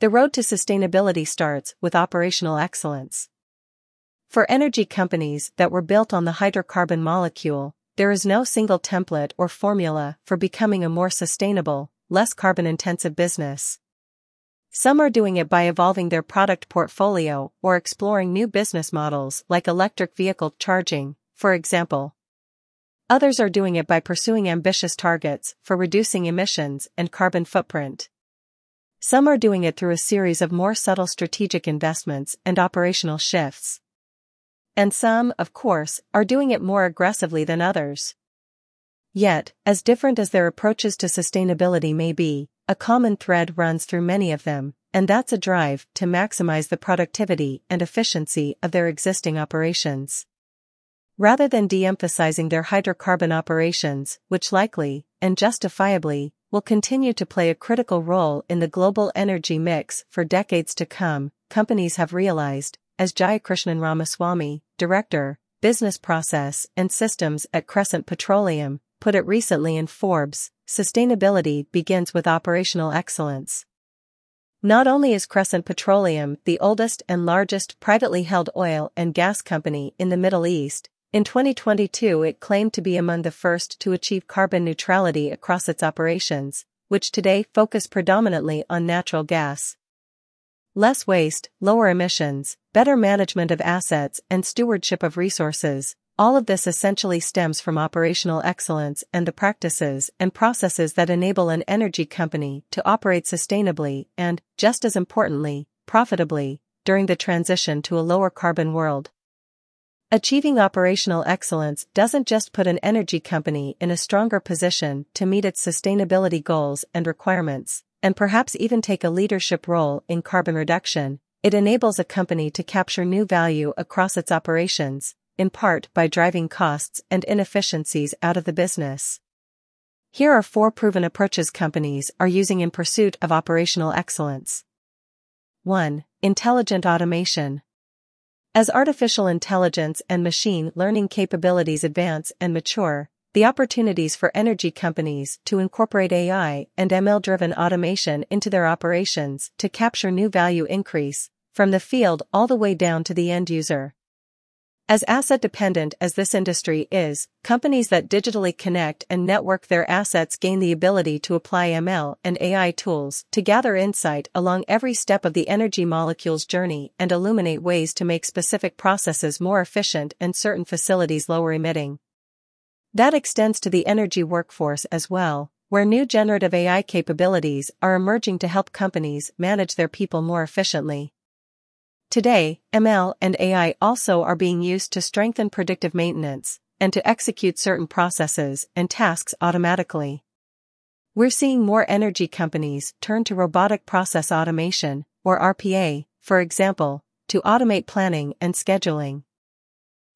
The road to sustainability starts with operational excellence. For energy companies that were built on the hydrocarbon molecule, there is no single template or formula for becoming a more sustainable, less carbon intensive business. Some are doing it by evolving their product portfolio or exploring new business models like electric vehicle charging, for example. Others are doing it by pursuing ambitious targets for reducing emissions and carbon footprint. Some are doing it through a series of more subtle strategic investments and operational shifts. And some, of course, are doing it more aggressively than others. Yet, as different as their approaches to sustainability may be, a common thread runs through many of them, and that's a drive to maximize the productivity and efficiency of their existing operations. Rather than de-emphasizing their hydrocarbon operations, which likely, and justifiably, will continue to play a critical role in the global energy mix for decades to come, companies have realized, as Jayakrishnan Ramaswamy, Director, Business Process and Systems at Crescent Petroleum, put it recently in Forbes, sustainability begins with operational excellence. Not only is Crescent Petroleum the oldest and largest privately held oil and gas company in the Middle East, in 2022 it claimed to be among the first to achieve carbon neutrality across its operations, which today focus predominantly on natural gas. Less waste, lower emissions, better management of assets and stewardship of resources, all of this essentially stems from operational excellence and the practices and processes that enable an energy company to operate sustainably and, just as importantly, profitably, during the transition to a lower carbon world. Achieving operational excellence doesn't just put an energy company in a stronger position to meet its sustainability goals and requirements, and perhaps even take a leadership role in carbon reduction, it enables a company to capture new value across its operations, in part by driving costs and inefficiencies out of the business. Here are four proven approaches companies are using in pursuit of operational excellence. 1. Intelligent automation. As artificial intelligence and machine learning capabilities advance and mature, the opportunities for energy companies to incorporate AI and ML driven automation into their operations to capture new value increase, from the field all the way down to the end user. As asset dependent as this industry is, companies that digitally connect and network their assets gain the ability to apply ML and AI tools to gather insight along every step of the energy molecule's journey and illuminate ways to make specific processes more efficient and certain facilities lower emitting. That extends to the energy workforce as well, where new generative AI capabilities are emerging to help companies manage their people more efficiently. Today, ML and AI also are being used to strengthen predictive maintenance and to execute certain processes and tasks automatically. We're seeing more energy companies turn to robotic process automation, or RPA, for example, to automate planning and scheduling.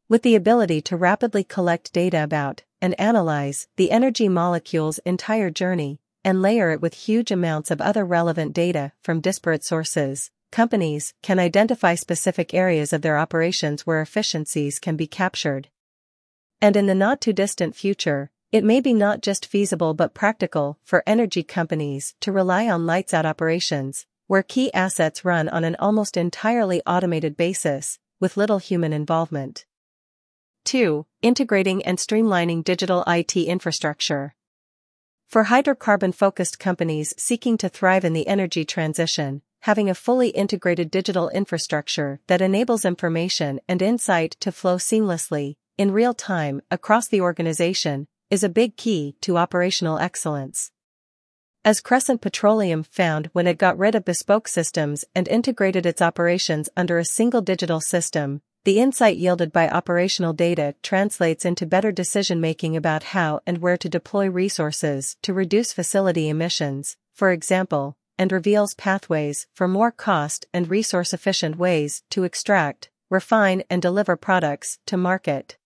With the ability to rapidly collect data about and analyze the energy molecule's entire journey and layer it with huge amounts of other relevant data from disparate sources, companies can identify specific areas of their operations where efficiencies can be captured. And in the not too distant future, it may be not just feasible but practical for energy companies to rely on lights out operations, where key assets run on an almost entirely automated basis, with little human involvement. 2. Integrating and streamlining digital IT infrastructure. For hydrocarbon focused companies seeking to thrive in the energy transition, having a fully integrated digital infrastructure that enables information and insight to flow seamlessly, in real time, across the organization, is a big key to operational excellence. As Crescent Petroleum found when it got rid of bespoke systems and integrated its operations under a single digital system, the insight yielded by operational data translates into better decision making about how and where to deploy resources to reduce facility emissions, for example, and reveals pathways for more cost and resource efficient ways to extract, refine, and deliver products to market.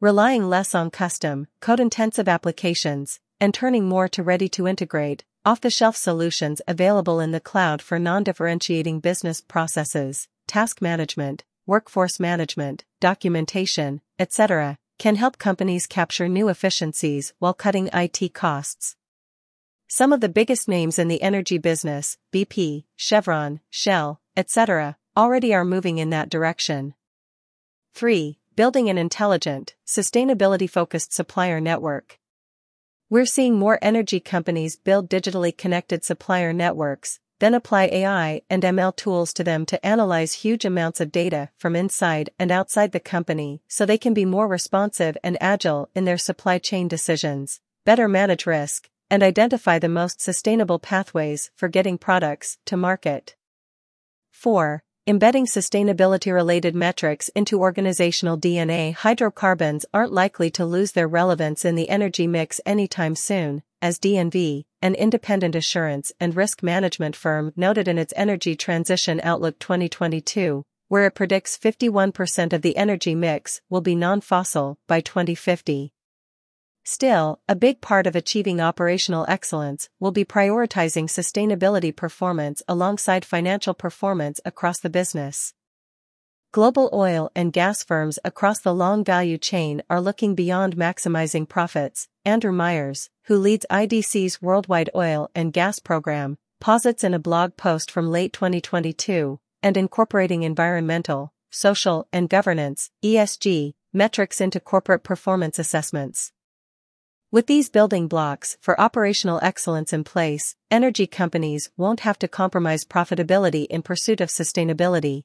Relying less on custom, code intensive applications, and turning more to ready to integrate, off the shelf solutions available in the cloud for non differentiating business processes, task management, workforce management, documentation, etc., can help companies capture new efficiencies while cutting IT costs. Some of the biggest names in the energy business, BP, Chevron, Shell, etc., already are moving in that direction. 3. Building an intelligent, sustainability focused supplier network. We're seeing more energy companies build digitally connected supplier networks, then apply AI and ML tools to them to analyze huge amounts of data from inside and outside the company so they can be more responsive and agile in their supply chain decisions, better manage risk, and identify the most sustainable pathways for getting products to market. 4. Embedding sustainability related metrics into organizational DNA. Hydrocarbons aren't likely to lose their relevance in the energy mix anytime soon, as DNV, an independent assurance and risk management firm, noted in its Energy Transition Outlook 2022, where it predicts 51% of the energy mix will be non fossil by 2050. Still, a big part of achieving operational excellence will be prioritizing sustainability performance alongside financial performance across the business. Global oil and gas firms across the long value chain are looking beyond maximizing profits. Andrew Myers, who leads IDC's worldwide oil and gas program, posits in a blog post from late 2022, and incorporating environmental, social, and governance ESG metrics into corporate performance assessments. With these building blocks for operational excellence in place, energy companies won't have to compromise profitability in pursuit of sustainability,